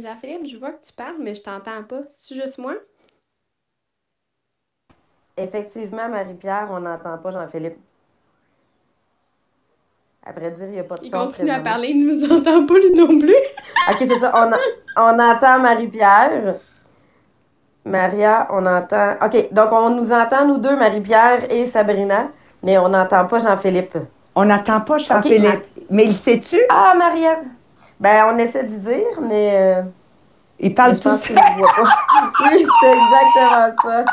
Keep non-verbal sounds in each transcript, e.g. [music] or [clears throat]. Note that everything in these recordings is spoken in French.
Jean-Philippe, je vois que tu parles, mais je t'entends pas. C'est juste moi? Effectivement, Marie-Pierre, on n'entend pas Jean-Philippe. À vrai dire, il n'y a pas de Il son. continue à parler, il ne nous entend pas lui non plus. [laughs] Ok, c'est ça. On, a- on entend Marie-Pierre. Maria, on entend. Ok, donc on nous entend, nous deux, Marie-Pierre et Sabrina, mais on n'entend pas Jean-Philippe. On n'entend pas Jean-Philippe. Mais il sait-tu? Ah, Maria! Ben, on essaie d'y dire, mais. euh, Il mais parle je tout pense seul. qu'il ne voit pas. [laughs] Oui, c'est exactement ça.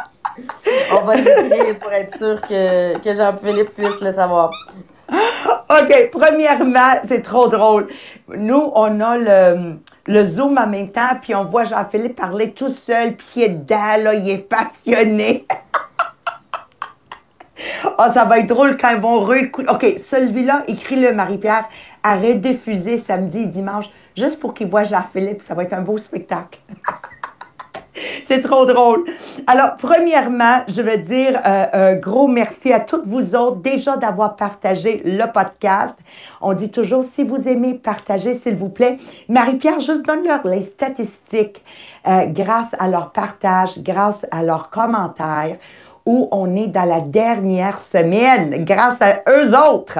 On va l'écrire pour être sûr que, que Jean-Philippe puisse le savoir. OK, premièrement, c'est trop drôle. Nous, on a le, le Zoom en même temps, puis on voit Jean-Philippe parler tout seul, pied dedans, là, il est passionné. [laughs] Ah, ça va être drôle quand ils vont réécouter. OK, celui-là, écris-le, Marie-Pierre, à rediffuser samedi et dimanche, juste pour qu'ils voient Jean-Philippe. Ça va être un beau spectacle. [laughs] C'est trop drôle. Alors, premièrement, je veux dire euh, un gros merci à toutes vous autres déjà d'avoir partagé le podcast. On dit toujours, si vous aimez partager, s'il vous plaît. Marie-Pierre, juste donne-leur les statistiques euh, grâce à leur partage, grâce à leurs commentaires, où on est dans la dernière semaine, grâce à eux autres.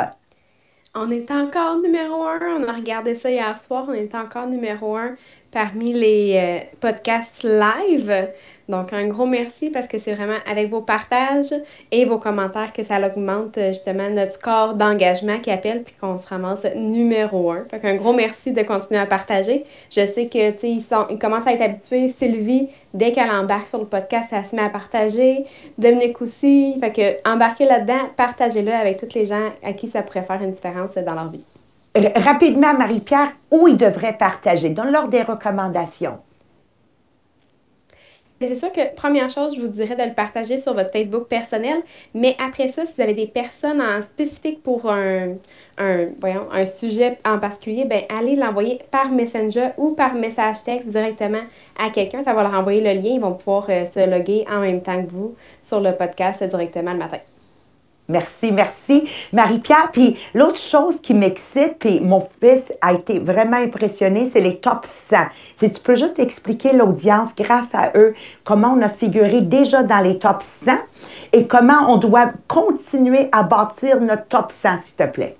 On est encore numéro un. On a regardé ça hier soir. On est encore numéro un parmi les euh, podcasts live. Donc, un gros merci parce que c'est vraiment avec vos partages et vos commentaires que ça augmente euh, justement notre score d'engagement qui appelle puis qu'on se ramasse numéro un. Fait qu'un gros merci de continuer à partager. Je sais que, tu sais, ils, sont- ils commencent à être habitués. Sylvie, dès qu'elle embarque sur le podcast, elle se met à partager. Dominique aussi. Fait que embarquez là-dedans, partagez-le avec tous les gens à qui ça pourrait faire une différence dans leur vie. Rapidement, Marie-Pierre, où ils devraient partager? Donne-leur des recommandations. C'est sûr que, première chose, je vous dirais de le partager sur votre Facebook personnel, mais après ça, si vous avez des personnes en spécifique pour un, sujet en particulier, ben allez l'envoyer par Messenger ou par message texte directement à quelqu'un. Ça va leur envoyer le lien. Ils vont pouvoir euh, se loguer en même temps que vous sur le podcast directement le matin. Merci, merci. Marie-Pierre, puis l'autre chose qui m'excite, puis mon fils a été vraiment impressionné, c'est les top 100. Si tu peux juste expliquer l'audience, grâce à eux, comment on a figuré déjà dans les top 100 et comment on doit continuer à bâtir notre top 100, s'il te plaît?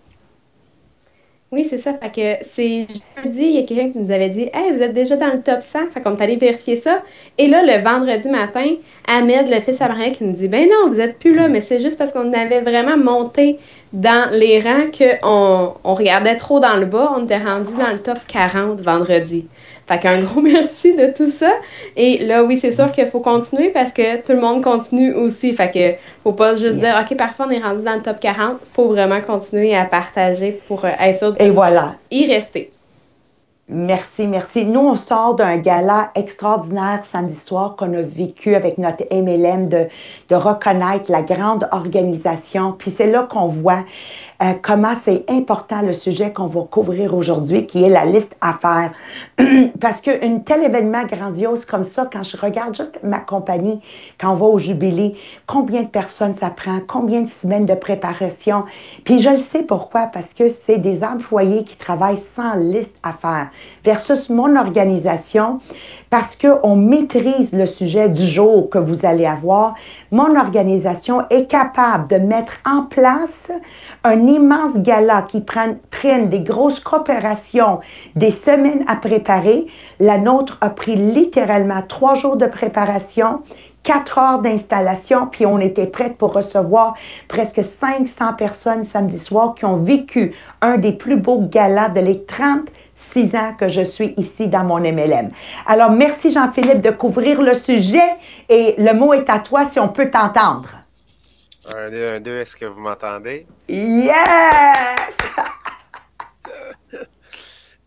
Oui, c'est ça. Fait que c'est jeudi, il y a quelqu'un qui nous avait dit Hey, vous êtes déjà dans le top 100. Fait qu'on est allé vérifier ça. Et là, le vendredi matin, Ahmed, le fils à Maria, qui nous dit Ben non, vous êtes plus là, mais c'est juste parce qu'on avait vraiment monté dans les rangs qu'on on regardait trop dans le bas. On était rendu dans le top 40 vendredi. Fait qu'un gros [laughs] merci de tout ça. Et là, oui, c'est sûr qu'il faut continuer parce que tout le monde continue aussi. Fait que faut pas juste dire, OK, parfois on est rendu dans le top 40. Faut vraiment continuer à partager pour euh, être sûr Et voilà. y rester. Merci, merci. Nous, on sort d'un gala extraordinaire samedi soir qu'on a vécu avec notre MLM de, de reconnaître la grande organisation. Puis c'est là qu'on voit euh, comment c'est important le sujet qu'on va couvrir aujourd'hui, qui est la liste à faire. [clears throat] Parce qu'un tel événement grandiose comme ça, quand je regarde juste ma compagnie, quand on va au jubilé, combien de personnes ça prend, combien de semaines de préparation. Puis je le sais pourquoi, parce que c'est des employés qui travaillent sans liste à faire versus mon organisation parce qu'on maîtrise le sujet du jour que vous allez avoir. Mon organisation est capable de mettre en place un immense gala qui prenne, prenne des grosses coopérations, des semaines à préparer. La nôtre a pris littéralement trois jours de préparation, quatre heures d'installation, puis on était prête pour recevoir presque 500 personnes samedi soir qui ont vécu un des plus beaux galas de les 36 ans que je suis ici dans mon MLM. Alors, merci Jean-Philippe de couvrir le sujet et le mot est à toi si on peut t'entendre. Un, deux, un, deux, est-ce que vous m'entendez? Yes! [laughs]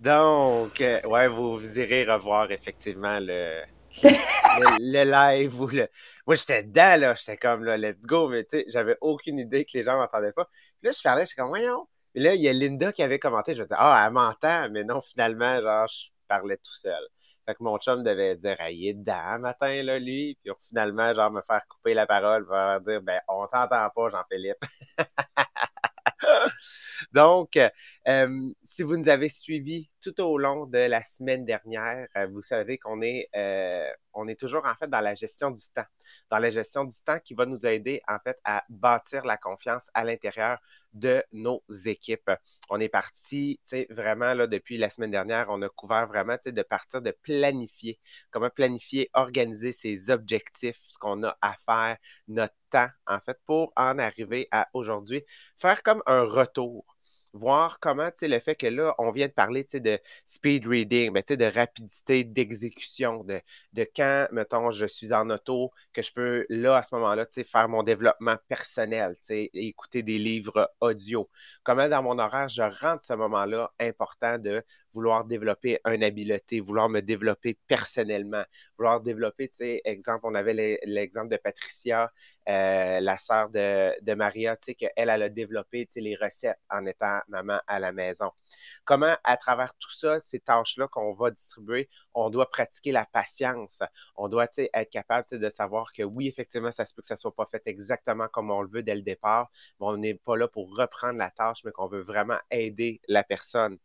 Donc, euh, ouais, vous, vous irez revoir effectivement le, [laughs] le, le live ou le. Moi, j'étais dedans, là. J'étais comme, là, let's go, mais tu sais, j'avais aucune idée que les gens m'entendaient pas. Puis là, je parlais, j'étais comme, voyons. Mais là, il y a Linda qui avait commenté. Je me disais, ah, elle m'entend, mais non, finalement, genre, je parlais tout seul. Fait que mon chum devait dire, ah, il est matin, là, lui. Puis finalement, genre, me faire couper la parole, faire dire, ben, on t'entend pas, Jean-Philippe. [laughs] Donc, euh, si vous nous avez suivis tout au long de la semaine dernière, euh, vous savez qu'on est, euh, on est toujours en fait dans la gestion du temps, dans la gestion du temps qui va nous aider en fait à bâtir la confiance à l'intérieur de nos équipes. On est parti, tu sais, vraiment là depuis la semaine dernière, on a couvert vraiment, tu sais, de partir de planifier, comment planifier, organiser ses objectifs, ce qu'on a à faire, notre temps en fait pour en arriver à aujourd'hui, faire comme un retour voir comment, tu sais, le fait que là, on vient de parler, tu sais, de speed reading, tu sais, de rapidité d'exécution, de, de quand, mettons, je suis en auto, que je peux, là, à ce moment-là, tu sais, faire mon développement personnel, tu sais, écouter des livres audio. Comment, dans mon horaire, je rentre ce moment-là important de vouloir développer une habileté, vouloir me développer personnellement, vouloir développer, tu sais, exemple, on avait l'exemple de Patricia, euh, la sœur de, de Maria, tu sais, qu'elle, elle a développé, tu sais, les recettes en étant maman à la maison. Comment, à travers tout ça, ces tâches-là qu'on va distribuer, on doit pratiquer la patience? On doit, être capable, de savoir que oui, effectivement, ça se peut que ça soit pas fait exactement comme on le veut dès le départ, mais on n'est pas là pour reprendre la tâche, mais qu'on veut vraiment aider la personne.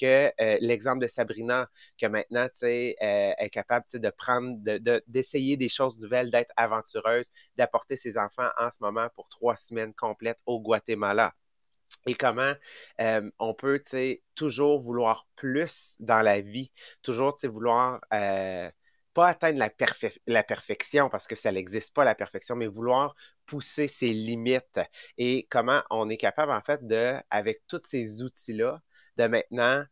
Que euh, l'exemple de Sabrina, que maintenant, tu sais, euh, est capable de prendre, d'essayer des choses nouvelles, d'être aventureuse, d'apporter ses enfants en ce moment pour trois semaines complètes au Guatemala et comment euh, on peut toujours vouloir plus dans la vie, toujours vouloir euh, pas atteindre la, la, perfection parce que ça n'existe pas la perfection, mais vouloir pousser ses limites. Et comment on est capable en fait de, avec tous ces outils-là, de maintenant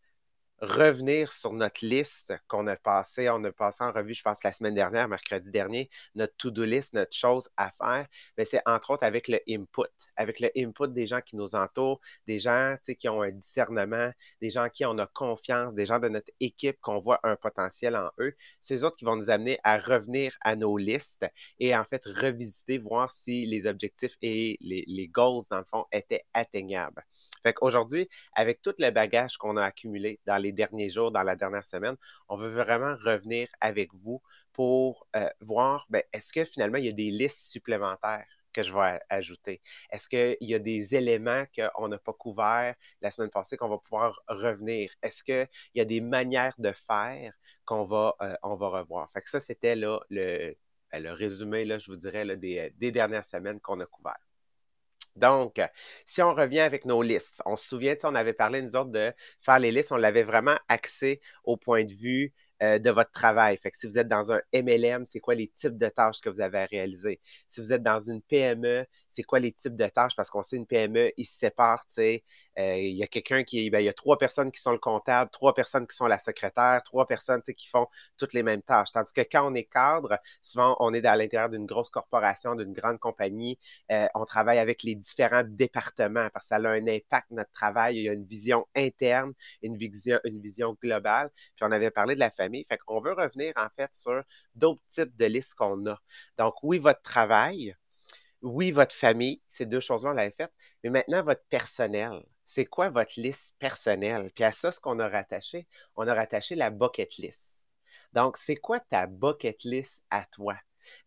revenir sur notre liste qu'on a passé, on a passé en revue, je pense, la semaine dernière, mercredi dernier, notre to-do list, notre chose à faire, mais c'est entre autres avec le input, avec le input des gens qui nous entourent, des gens qui ont un discernement, des gens qui on a confiance, des gens de notre équipe qu'on voit un potentiel en eux. C'est eux autres qui vont nous amener à revenir à nos listes et en fait revisiter, voir si les objectifs et les, les goals, dans le fond, étaient atteignables. Fait qu'aujourd'hui, avec tout le bagage qu'on a accumulé dans les derniers jours, dans la dernière semaine, on veut vraiment revenir avec vous pour euh, voir, ben, est-ce que finalement, il y a des listes supplémentaires que je vais ajouter? Est-ce qu'il y a des éléments qu'on n'a pas couverts la semaine passée qu'on va pouvoir revenir? Est-ce qu'il y a des manières de faire qu'on va, euh, va revoir? Fait que ça, c'était le, le résumé, là, je vous dirais, des, des dernières semaines qu'on a couvertes. Donc, si on revient avec nos listes, on se souvient, on avait parlé, nous autres, de faire les listes, on l'avait vraiment axé au point de vue euh, de votre travail. Fait que si vous êtes dans un MLM, c'est quoi les types de tâches que vous avez à réaliser? Si vous êtes dans une PME, c'est quoi les types de tâches? Parce qu'on sait une PME, ils se séparent, tu sais. Euh, il y a quelqu'un qui, ben, il y a trois personnes qui sont le comptable, trois personnes qui sont la secrétaire, trois personnes, qui font toutes les mêmes tâches. Tandis que quand on est cadre, souvent, on est à l'intérieur d'une grosse corporation, d'une grande compagnie. Euh, on travaille avec les différents départements parce que ça a un impact, notre travail. Il y a une vision interne, une vision, une vision globale. Puis on avait parlé de la famille fait qu'on veut revenir en fait sur d'autres types de listes qu'on a. Donc, oui, votre travail, oui, votre famille, ces deux choses-là, on l'avait fait, mais maintenant, votre personnel. C'est quoi votre liste personnelle? Puis à ça, ce qu'on a rattaché, on a rattaché la bucket list. Donc, c'est quoi ta bucket list à toi?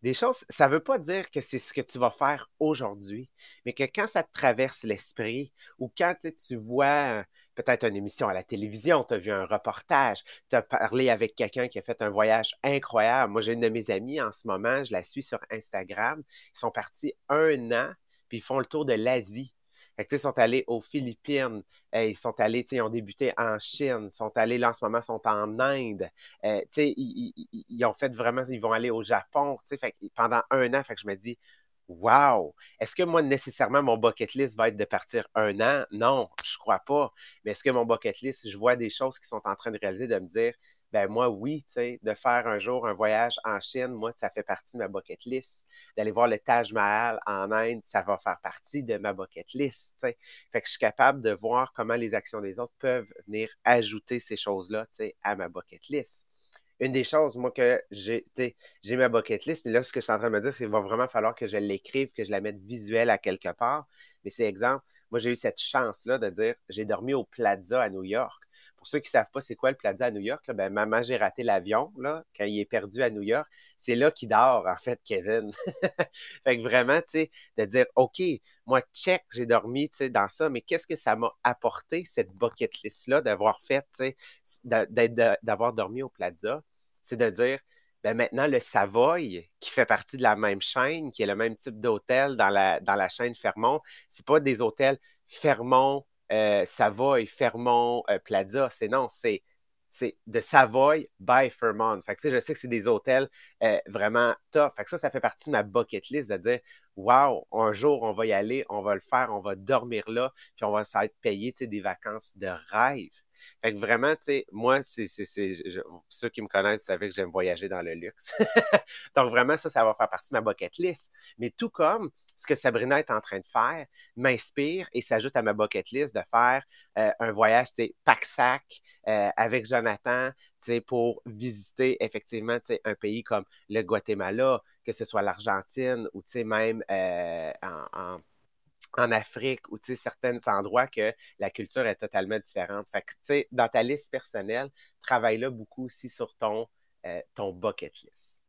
Des choses, ça ne veut pas dire que c'est ce que tu vas faire aujourd'hui, mais que quand ça te traverse l'esprit ou quand tu vois peut-être une émission à la télévision, tu as vu un reportage, tu as parlé avec quelqu'un qui a fait un voyage incroyable. Moi, j'ai une de mes amies en ce moment, je la suis sur Instagram. Ils sont partis un an, puis ils font le tour de l'Asie. Ils sont allés aux Philippines, ils sont allés, ils ont débuté en Chine, ils sont allés là en ce moment, ils sont en Inde. Euh, ils, ils, ont fait vraiment, ils vont aller au Japon. Pendant un an, je me dis, Wow! Est-ce que moi, nécessairement, mon bucket list va être de partir un an? Non, je crois pas. Mais est-ce que mon bucket list, je vois des choses qui sont en train de réaliser, de me dire, ben moi, oui, tu sais, de faire un jour un voyage en Chine, moi, ça fait partie de ma bucket list. D'aller voir le Taj Mahal en Inde, ça va faire partie de ma bucket list, tu sais. Fait que je suis capable de voir comment les actions des autres peuvent venir ajouter ces choses-là, tu sais, à ma bucket list une des choses, moi, que j'ai, j'ai ma bucket list, mais là, ce que je suis en train de me dire, c'est qu'il va vraiment falloir que je l'écrive, que je la mette visuelle à quelque part. Mais c'est exemple, moi, j'ai eu cette chance-là de dire, j'ai dormi au Plaza à New York. pour ceux qui ne savent pas c'est quoi le Plaza à New York, ben, maman, j'ai raté l'avion là, quand il est perdu à New York. C'est là qu'il dort, en fait, Kevin. [laughs] fait que vraiment, tu sais, de dire, OK, moi, check, j'ai dormi, dans ça, mais qu'est-ce que ça m'a apporté, cette bucket list-là, d'avoir fait, tu sais, d'avoir dormi au Plaza? C'est de dire, ben maintenant, le Savoy, qui fait partie de la même chaîne, qui est le même type d'hôtel dans la, dans la chaîne Fermont, c'est pas des hôtels Fermont, euh, Savoy, Fermont, euh, Plaza. C'est non, c'est c'est de Savoy by Fermont. Fait que, je sais que c'est des hôtels euh, vraiment top. Fait que ça, ça fait partie de ma bucket list de dire Wow, un jour, on va y aller, on va le faire, on va dormir là, puis on va s'être payé des vacances de rêve. Fait que vraiment, tu sais, moi, c'est, ceux qui me connaissent savent que j'aime voyager dans le luxe. [laughs] Donc vraiment, ça, ça va faire partie de ma bucket list. Mais tout comme ce que Sabrina est en train de faire m'inspire et s'ajoute à ma bucket list de faire euh, un voyage, tu sais, pack-sac euh, avec Jonathan, tu sais, pour visiter effectivement, tu sais, un pays comme le Guatemala, que ce soit l'Argentine ou, tu sais, même euh, en Afrique ou certains endroits que la culture est totalement différente. Fait que, dans ta liste personnelle, travaille là beaucoup aussi sur ton, euh, ton bucket list.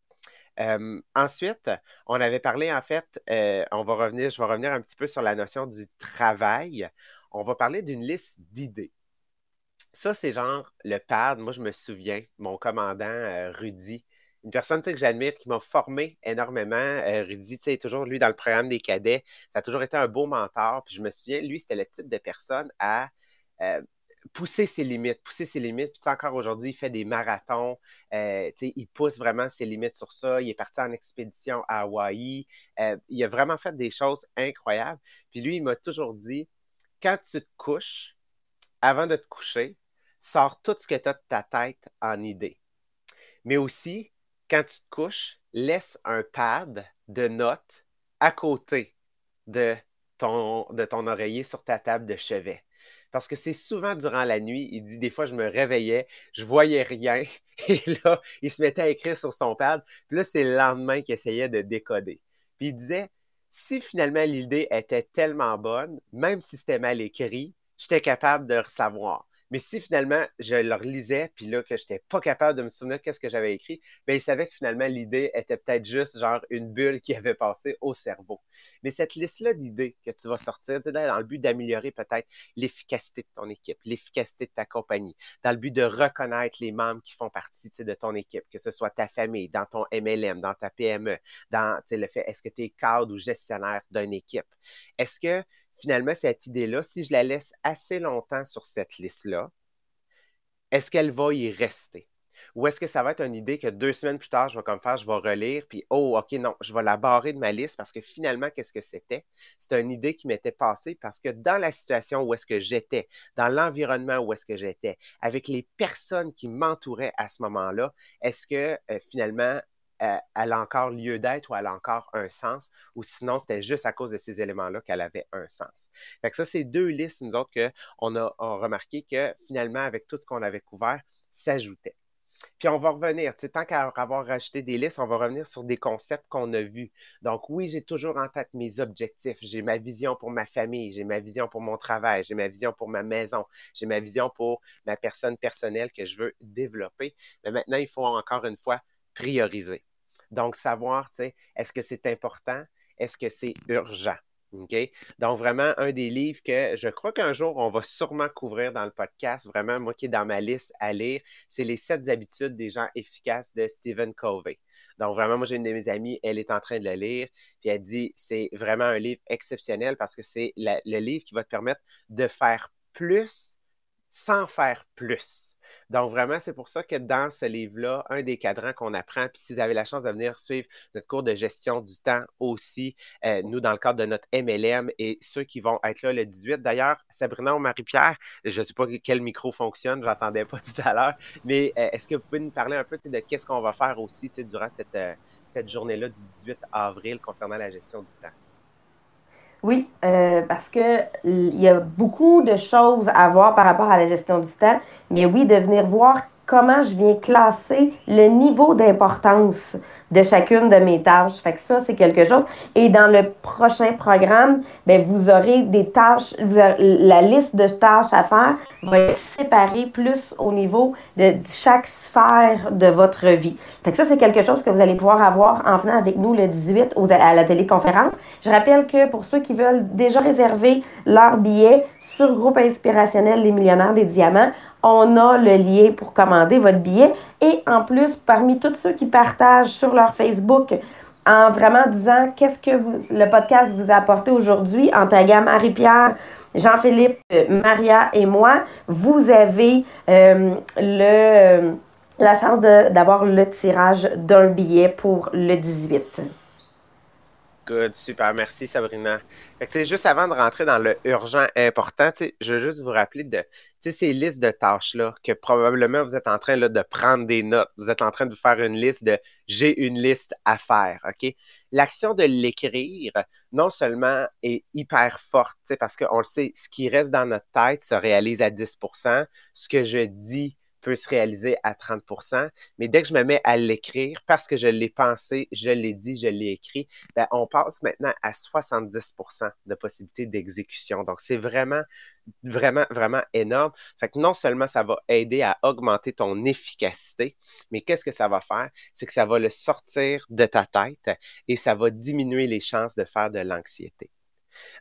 Euh, ensuite, on avait parlé, en fait, euh, on va revenir, je vais revenir un petit peu sur la notion du travail. On va parler d'une liste d'idées. Ça, c'est genre le pad. Moi, je me souviens, mon commandant Rudy, une personne que j'admire, qui m'a formé énormément. Euh, Rudy, toujours lui dans le programme des cadets. Ça a toujours été un beau mentor. Puis je me souviens, lui, c'était le type de personne à euh, pousser ses limites, pousser ses limites. Puis encore aujourd'hui, il fait des marathons. Euh, il pousse vraiment ses limites sur ça. Il est parti en expédition à Hawaï. il a vraiment fait des choses incroyables. Puis lui, il m'a toujours dit, quand tu te couches, avant de te coucher, sors tout ce que tu as de ta tête en idée. Mais aussi, quand tu te couches, laisse un pad de notes à côté de ton, oreiller sur ta table de chevet. Parce que c'est souvent durant la nuit, il dit des fois, je me réveillais, je voyais rien, [laughs] et là, il se mettait à écrire sur son pad, puis là, c'est le lendemain qu'il essayait de décoder. Puis il disait, si finalement l'idée était tellement bonne, même si c'était mal écrit, j'étais capable de savoir. Mais si finalement je le relisais, puis là que je n'étais pas capable de me souvenir qu'est-ce que j'avais écrit, bien, il savait que finalement l'idée était peut-être juste genre une bulle qui [laughs] avait passé au cerveau. Mais cette liste-là d'idées que tu vas sortir, dans le but d'améliorer peut-être l'efficacité de ton équipe, l'efficacité de ta compagnie, dans le but de reconnaître les membres qui font partie de ton équipe, que ce soit ta famille, dans ton MLM, dans ta PME, dans le fait est-ce que tu es cadre ou gestionnaire d'une équipe? Est-ce que finalement, cette idée-là, si je la laisse assez longtemps sur cette liste-là, est-ce qu'elle va y rester? Ou est-ce que ça va être une idée que deux semaines plus tard, je vais comme faire, je vais relire, puis oh, OK, non, je vais la barrer de ma liste parce que finalement, qu'est-ce que c'était? C'est une idée qui m'était passée parce que dans la situation où est-ce que j'étais, dans l'environnement où est-ce que j'étais, avec les personnes qui m'entouraient à ce moment-là, est-ce que euh, finalement, elle a encore lieu d'être ou elle a encore un sens, ou sinon c'était juste à cause de ces éléments-là qu'elle avait un sens. Fait que ça, c'est deux listes, nous autres, qu'on a, a remarqué que finalement, avec tout ce qu'on avait couvert, s'ajoutait. Puis on va revenir, tant qu'à avoir rajouté des listes, on va revenir sur des concepts qu'on a vus. Donc oui, j'ai toujours en tête mes objectifs, j'ai ma vision pour ma famille, j'ai ma vision pour mon travail, j'ai ma vision pour ma maison, j'ai ma vision pour ma personne personnelle que je veux développer. Mais maintenant, il faut encore une fois prioriser. Donc, savoir, tu sais, est-ce que c'est important? Est-ce que c'est urgent? OK? Donc, vraiment, un des livres que je crois qu'un jour, on va sûrement couvrir dans le podcast, vraiment, moi qui est dans ma liste à lire, c'est Les sept habitudes des gens efficaces de Stephen Covey. Donc, vraiment, moi, j'ai une de mes amies, elle est en train de le lire, puis elle dit, c'est vraiment un livre exceptionnel parce que c'est le livre qui va te permettre de faire plus sans faire plus. Donc, vraiment, c'est pour ça que dans ce livre-là, un des cadrans qu'on apprend, puis si vous avez la chance de venir suivre notre cours de gestion du temps aussi, euh, nous, dans le cadre de notre MLM et ceux qui vont être là le 18. D'ailleurs, Sabrina ou Marie-Pierre, je ne sais pas quel micro fonctionne, je n'entendais pas [laughs] tout à l'heure, mais euh, est-ce que vous pouvez nous parler un peu de qu'est-ce qu'on va faire aussi durant euh, cette journée-là du 18 avril concernant la gestion du temps? Oui, euh, parce que il y a beaucoup de choses à voir par rapport à la gestion du temps. Mais oui, de venir voir comment je viens classer le niveau d'importance de chacune de mes tâches. Fait que ça, c'est quelque chose. Et dans le prochain programme, ben, vous aurez des tâches, la liste de tâches à faire va être séparée plus au niveau de chaque sphère de votre vie. Fait que ça, c'est quelque chose que vous allez pouvoir avoir en venant avec nous le 18 à la téléconférence. Je rappelle que pour ceux qui veulent déjà réserver leur billet sur Groupe Inspirationnel Les Millionnaires des Diamants, on a le lien pour votre billet. Et en plus, parmi tous ceux qui partagent sur leur Facebook en vraiment disant qu'est-ce que vous, le podcast vous a apporté aujourd'hui en taguant Marie-Pierre, Jean-Philippe, euh, Maria et moi, vous avez euh, le, la chance d'avoir le tirage d'un billet pour le 18. Good, super. Merci, Sabrina. Fait juste avant de rentrer dans le urgent important, je veux juste vous rappeler de ces listes de tâches-là que probablement vous êtes en train de prendre des notes. Vous êtes en train de faire une liste de j'ai une liste à faire. OK? L'action de l'écrire, non seulement est hyper forte, parce qu'on le sait, ce qui reste dans notre tête se réalise à 10% Ce que je dis peut se réaliser à 30% mais dès que je me mets à l'écrire, parce que je l'ai pensé, je l'ai dit, je l'ai écrit, ben, on passe maintenant à 70% de possibilité d'exécution. Donc, c'est vraiment, vraiment, vraiment énorme. Fait que non seulement ça va aider à augmenter ton efficacité, mais qu'est-ce que ça va faire? C'est que ça va le sortir de ta tête et ça va diminuer les chances de faire de l'anxiété.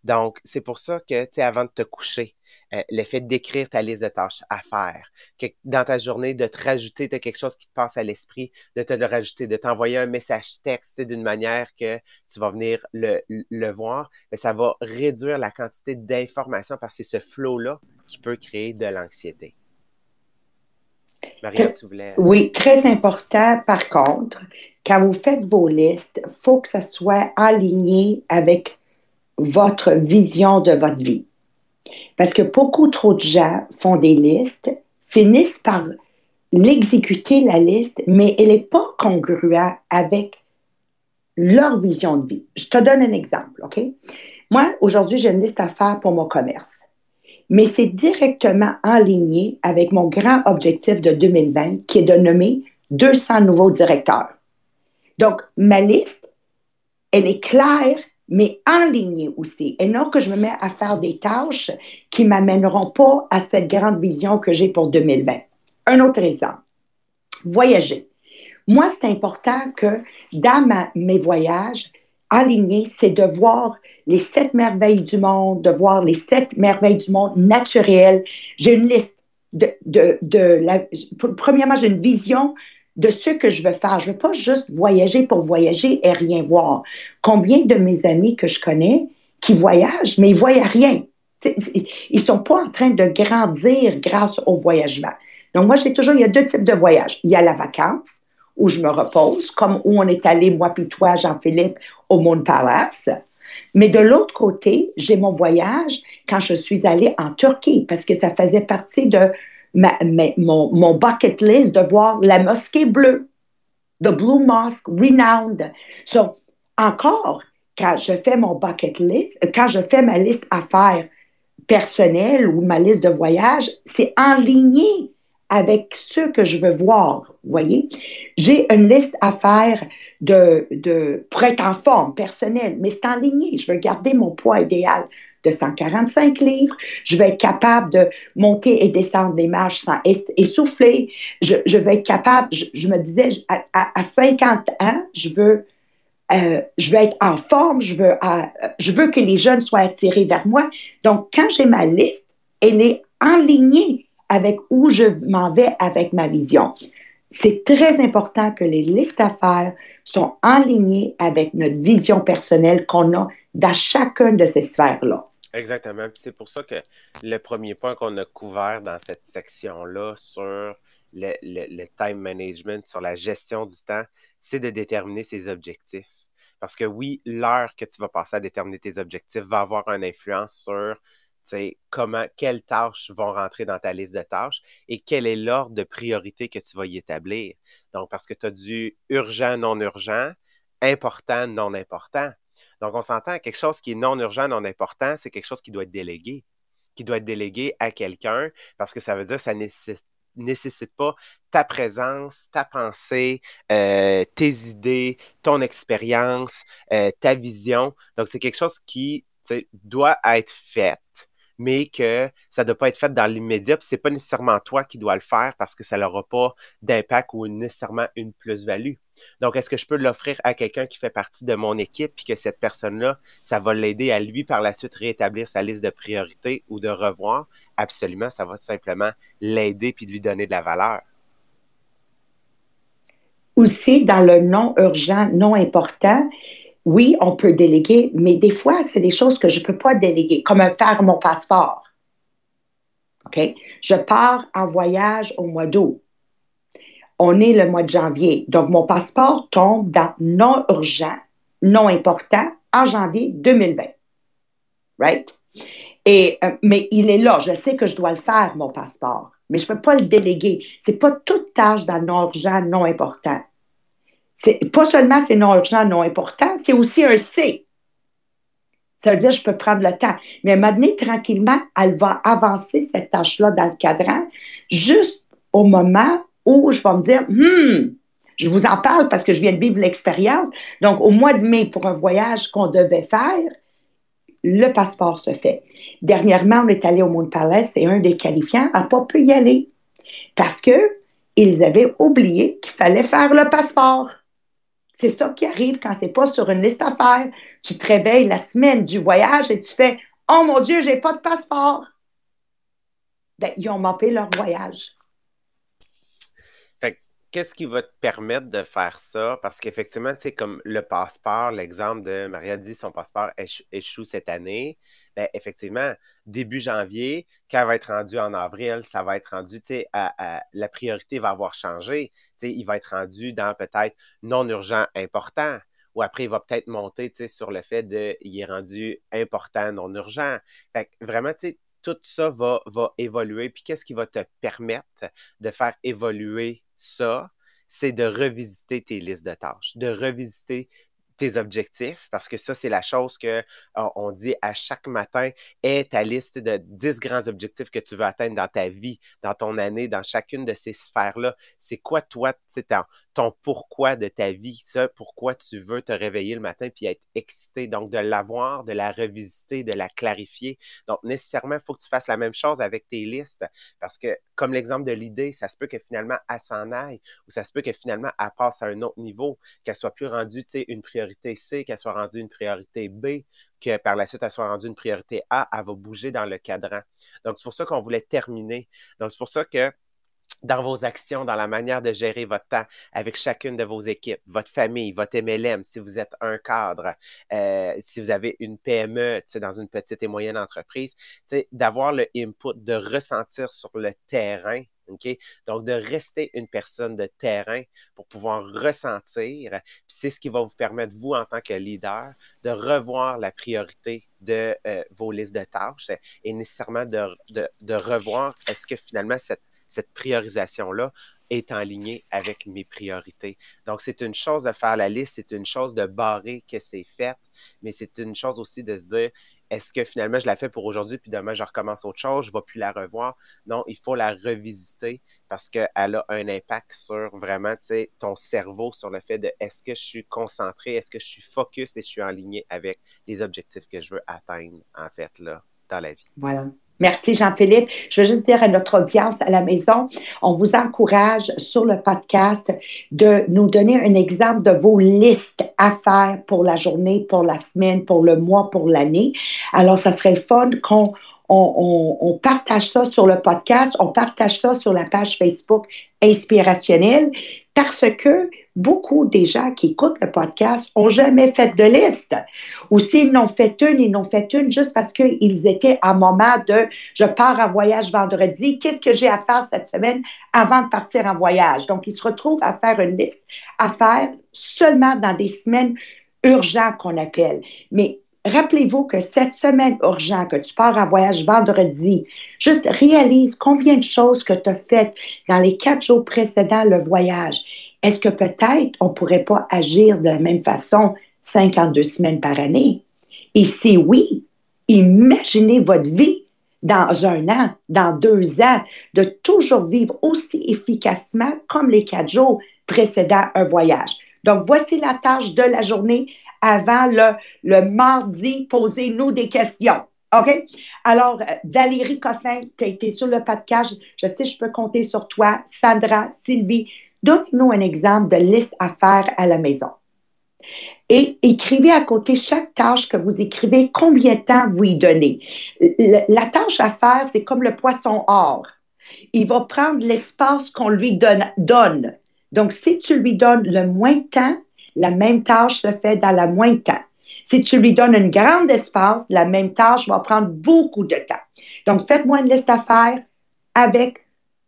Donc, c'est pour ça que, tu sais, avant de te coucher, euh, le fait d'écrire ta liste de tâches à faire, que dans ta journée, de te rajouter quelque chose qui te passe à l'esprit, de te le rajouter, de t'envoyer un message texte d'une manière que tu vas venir le, le voir, mais ça va réduire la quantité d'informations parce que c'est ce flow-là qui peut créer de l'anxiété. Maria, tu voulais. Oui, très important. Par contre, quand vous faites vos listes, il faut que ça soit aligné avec votre vision de votre vie. Parce que beaucoup trop de gens font des listes, finissent par l'exécuter, la liste, mais elle n'est pas congruente avec leur vision de vie. Je te donne un exemple, OK? Moi, aujourd'hui, j'ai une liste à faire pour mon commerce, mais c'est directement aligné avec mon grand objectif de 2020 qui est de nommer 200 nouveaux directeurs. Donc, ma liste, elle est claire, mais enlignée aussi. Et non que je me mets à faire des tâches qui ne m'amèneront pas à cette grande vision que j'ai pour 2020. Un autre exemple. Voyager. Moi, c'est important que dans mes voyages, alignés, c'est de voir les sept merveilles du monde, de voir les sept merveilles du monde naturelles. J'ai une liste de, de, de la, premièrement, j'ai une vision de ce que je veux faire. Je veux pas juste voyager pour voyager et rien voir. Combien de mes amis que je connais qui voyagent, mais ils voient rien. Ils sont pas en train de grandir grâce au voyagement. Donc, moi, j'ai toujours, il y a deux types de voyages. Il y a la vacance, où je me repose, comme où on est allé, moi puis toi, Jean-Philippe, au Moon Palace. Mais de l'autre côté, j'ai mon voyage quand je suis allée en Turquie, parce que ça faisait partie de mon, bucket list de voir la mosquée bleue, the Blue Mosque, renowned. So, encore, quand je fais mon bucket list, quand je fais ma liste à faire personnelle ou ma liste de voyage, c'est en ligne avec ce que je veux voir. Voyez? J'ai une liste à faire de, de, pour en forme personnelle, mais c'est en ligne. Je veux garder mon poids idéal de 145 livres. Je vais être capable de monter et descendre des marches sans essouffler. Je, je vais être capable, je, me disais, à, 50 ans, je veux, euh, je veux être en forme, je veux, euh, je veux que les jeunes soient attirés vers moi. Donc, quand j'ai ma liste, elle est enlignée avec où je m'en vais avec ma vision. C'est très important que les listes à faire sont enlignées avec notre vision personnelle qu'on a dans chacune de ces sphères-là. Exactement. Puis c'est pour ça que le premier point qu'on a couvert dans cette section-là sur le, le, time management, sur la gestion du temps, c'est de déterminer ses objectifs. Parce que oui, l'heure que tu vas passer à déterminer tes objectifs va avoir une influence sur comment, quelles tâches vont rentrer dans ta liste de tâches et quel est l'ordre de priorité que tu vas y établir. Donc, parce que tu as du urgent, non urgent, important, non important. Donc, on s'entend, quelque chose qui est non urgent, non important, c'est quelque chose qui doit être délégué, qui doit être délégué à quelqu'un parce que ça veut dire que ça nécessite nécessite pas ta présence, ta pensée, euh, tes idées, ton expérience, euh, ta vision. Donc, c'est quelque chose qui doit être fait mais que ça ne doit pas être fait dans l'immédiat. Puis c'est pas nécessairement toi qui dois le faire parce que ça n'aura pas d'impact ou nécessairement une plus-value. Donc, est-ce que je peux l'offrir à quelqu'un qui fait partie de mon équipe puis que cette personne-là, ça va l'aider à lui par la suite rétablir sa liste de priorités ou de revoir? Absolument, ça va simplement l'aider puis lui donner de la valeur. Aussi, dans le non urgent, non important, oui, on peut déléguer, mais des fois, c'est des choses que je ne peux pas déléguer, comme faire mon passeport. OK? Je pars en voyage au mois d'août. On est le mois de janvier. Donc, mon passeport tombe dans non urgent, non important, en janvier 2020. Right? Et, euh, mais il est là. Je sais que je dois le faire, mon passeport. Mais je ne peux pas le déléguer. Ce n'est pas toute tâche dans non urgent, non important pas seulement c'est non urgent, non important, c'est aussi un C. Ça veut dire je peux prendre le temps. Mais donné, tranquillement, elle va avancer cette tâche-là dans le cadran, juste au moment où je vais me dire, hmm, je vous en parle parce que je viens de vivre l'expérience. Donc, au mois de mai, pour un voyage qu'on devait faire, le passeport se fait. Dernièrement, on est allé au Moon Palace et un des qualifiants n'a pas pu y aller parce qu'ils avaient oublié qu'il fallait faire le passeport. C'est ça qui arrive quand c'est pas sur une liste à faire. Tu te réveilles la semaine du voyage et tu fais Oh mon Dieu, j'ai pas de passeport. Ben, ils ont mappé leur voyage. qu'est-ce qui va te permettre de faire ça? Parce qu'effectivement, tu sais, comme le passeport, l'exemple de Maria dit son passeport échoue cette année. Ben, effectivement, début janvier, quand elle va être rendu en avril, ça va être rendu, tu sais, la priorité va avoir changé. Tu sais, il va être rendu dans peut-être non urgent important. Ou après, il va peut-être monter, sur le fait de, il est rendu important, non urgent. Fait que vraiment, tout ça va, va évoluer. Puis qu'est-ce qui va te permettre de faire évoluer ça? C'est de revisiter tes listes de tâches, de revisiter tes objectifs, parce que ça, c'est la chose que on dit à chaque matin, est ta liste de 10 grands objectifs que tu veux atteindre dans ta vie, dans ton année, dans chacune de ces sphères-là. C'est quoi, toi, ton, ton pourquoi de ta vie, ça, pourquoi tu veux te réveiller le matin puis être excité? Donc, de l'avoir, de la revisiter, de la clarifier. Donc, nécessairement, il faut que tu fasses la même chose avec tes listes, parce que, comme l'exemple de l'idée, ça se peut que finalement, elle s'en aille, ou ça se peut que finalement, elle passe à un autre niveau, qu'elle soit plus rendue, tu sais, une priorité C, qu'elle soit rendue une priorité B, que par la suite, elle soit rendue une priorité A, elle va bouger dans le cadran. Donc, c'est pour ça qu'on voulait terminer. Donc, c'est pour ça que dans vos actions, dans la manière de gérer votre temps avec chacune de vos équipes, votre famille, votre MLM, si vous êtes un cadre, euh, si vous avez une PME dans une petite et moyenne entreprise, d'avoir le input, de ressentir sur le terrain donc, de rester une personne de terrain pour pouvoir ressentir. c'est ce qui va vous permettre, vous, en tant que leader, de revoir la priorité de euh, vos listes de tâches et nécessairement de, revoir est-ce que finalement cette, cette priorisation-là est en ligne avec mes priorités. Donc, c'est une chose de faire la liste, c'est une chose de barrer que c'est fait, mais c'est une chose aussi de se dire, est-ce que finalement je la fais pour aujourd'hui, puis demain je recommence autre chose, je ne vais plus la revoir? Non, il faut la revisiter parce qu'elle a un impact sur vraiment ton cerveau, sur le fait de est-ce que je suis concentré, est-ce que je suis focus et je suis en ligne avec les objectifs que je veux atteindre, en fait, là, dans la vie. Voilà. Merci Jean-Philippe. Je veux juste dire à notre audience à la maison, on vous encourage sur le podcast de nous donner un exemple de vos listes à faire pour la journée, pour la semaine, pour le mois, pour l'année. Alors, ça serait fun qu'on on, partage ça sur le podcast, on partage ça sur la page Facebook inspirationnelle parce que beaucoup des gens qui écoutent le podcast ont jamais fait de liste. Ou s'ils n'ont fait une, ils n'ont fait une juste parce qu'ils étaient à un moment de je pars en voyage vendredi, qu'est-ce que j'ai à faire cette semaine avant de partir en voyage? Donc, ils se retrouvent à faire une liste à faire seulement dans des semaines urgentes qu'on appelle. Mais Rappelez-vous que cette semaine urgente, que tu pars en voyage vendredi, juste réalise combien de choses que tu as faites dans les quatre jours précédents le voyage. Est-ce que peut-être on ne pourrait pas agir de la même façon 52 semaines par année? Et si oui, imaginez votre vie dans un an, dans deux ans, de toujours vivre aussi efficacement comme les quatre jours précédant un voyage. Donc, voici la tâche de la journée avant le, mardi. Posez-nous des questions. OK? Alors, euh, Valérie Coffin, tu as été sur le podcast. Je sais, je peux compter sur toi. Sandra, Sylvie, donne-nous un exemple de liste à faire à la maison. Et écrivez à côté chaque tâche que vous écrivez, combien de temps vous y donnez. La tâche à faire, c'est comme le poisson or. Il va prendre l'espace qu'on lui donne. Donc, si tu lui donnes le moins de temps, la même tâche se fait dans la moins de temps. Si tu lui donnes un grand espace, la même tâche va prendre beaucoup de temps. Donc, faites-moi une liste à faire avec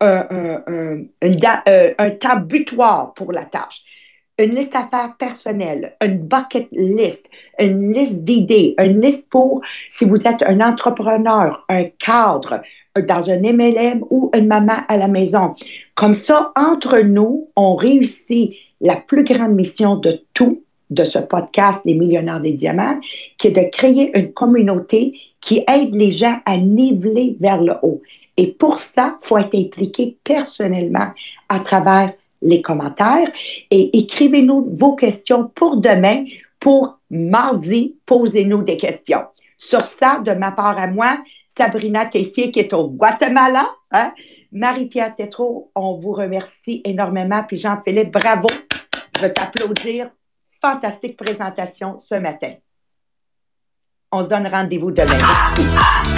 un, un, un, un temps butoir pour la tâche une liste à faire personnelle, une bucket list, une liste d'idées, une liste pour si vous êtes un entrepreneur, un cadre dans un MLM ou une maman à la maison. Comme ça, entre nous, on réussit la plus grande mission de tout de ce podcast Les millionnaires des diamants, qui est de créer une communauté qui aide les gens à niveler vers le haut. Et pour ça, il faut être impliqué personnellement à travers les commentaires et écrivez-nous vos questions pour demain. Pour mardi, posez-nous des questions. Sur ça, de ma part à moi, Sabrina Tessier qui est au Guatemala, hein? Marie-Pierre Tétrault, on vous remercie énormément. Puis Jean-Philippe, bravo. Je veux t'applaudir. Fantastique présentation ce matin. On se donne rendez-vous demain.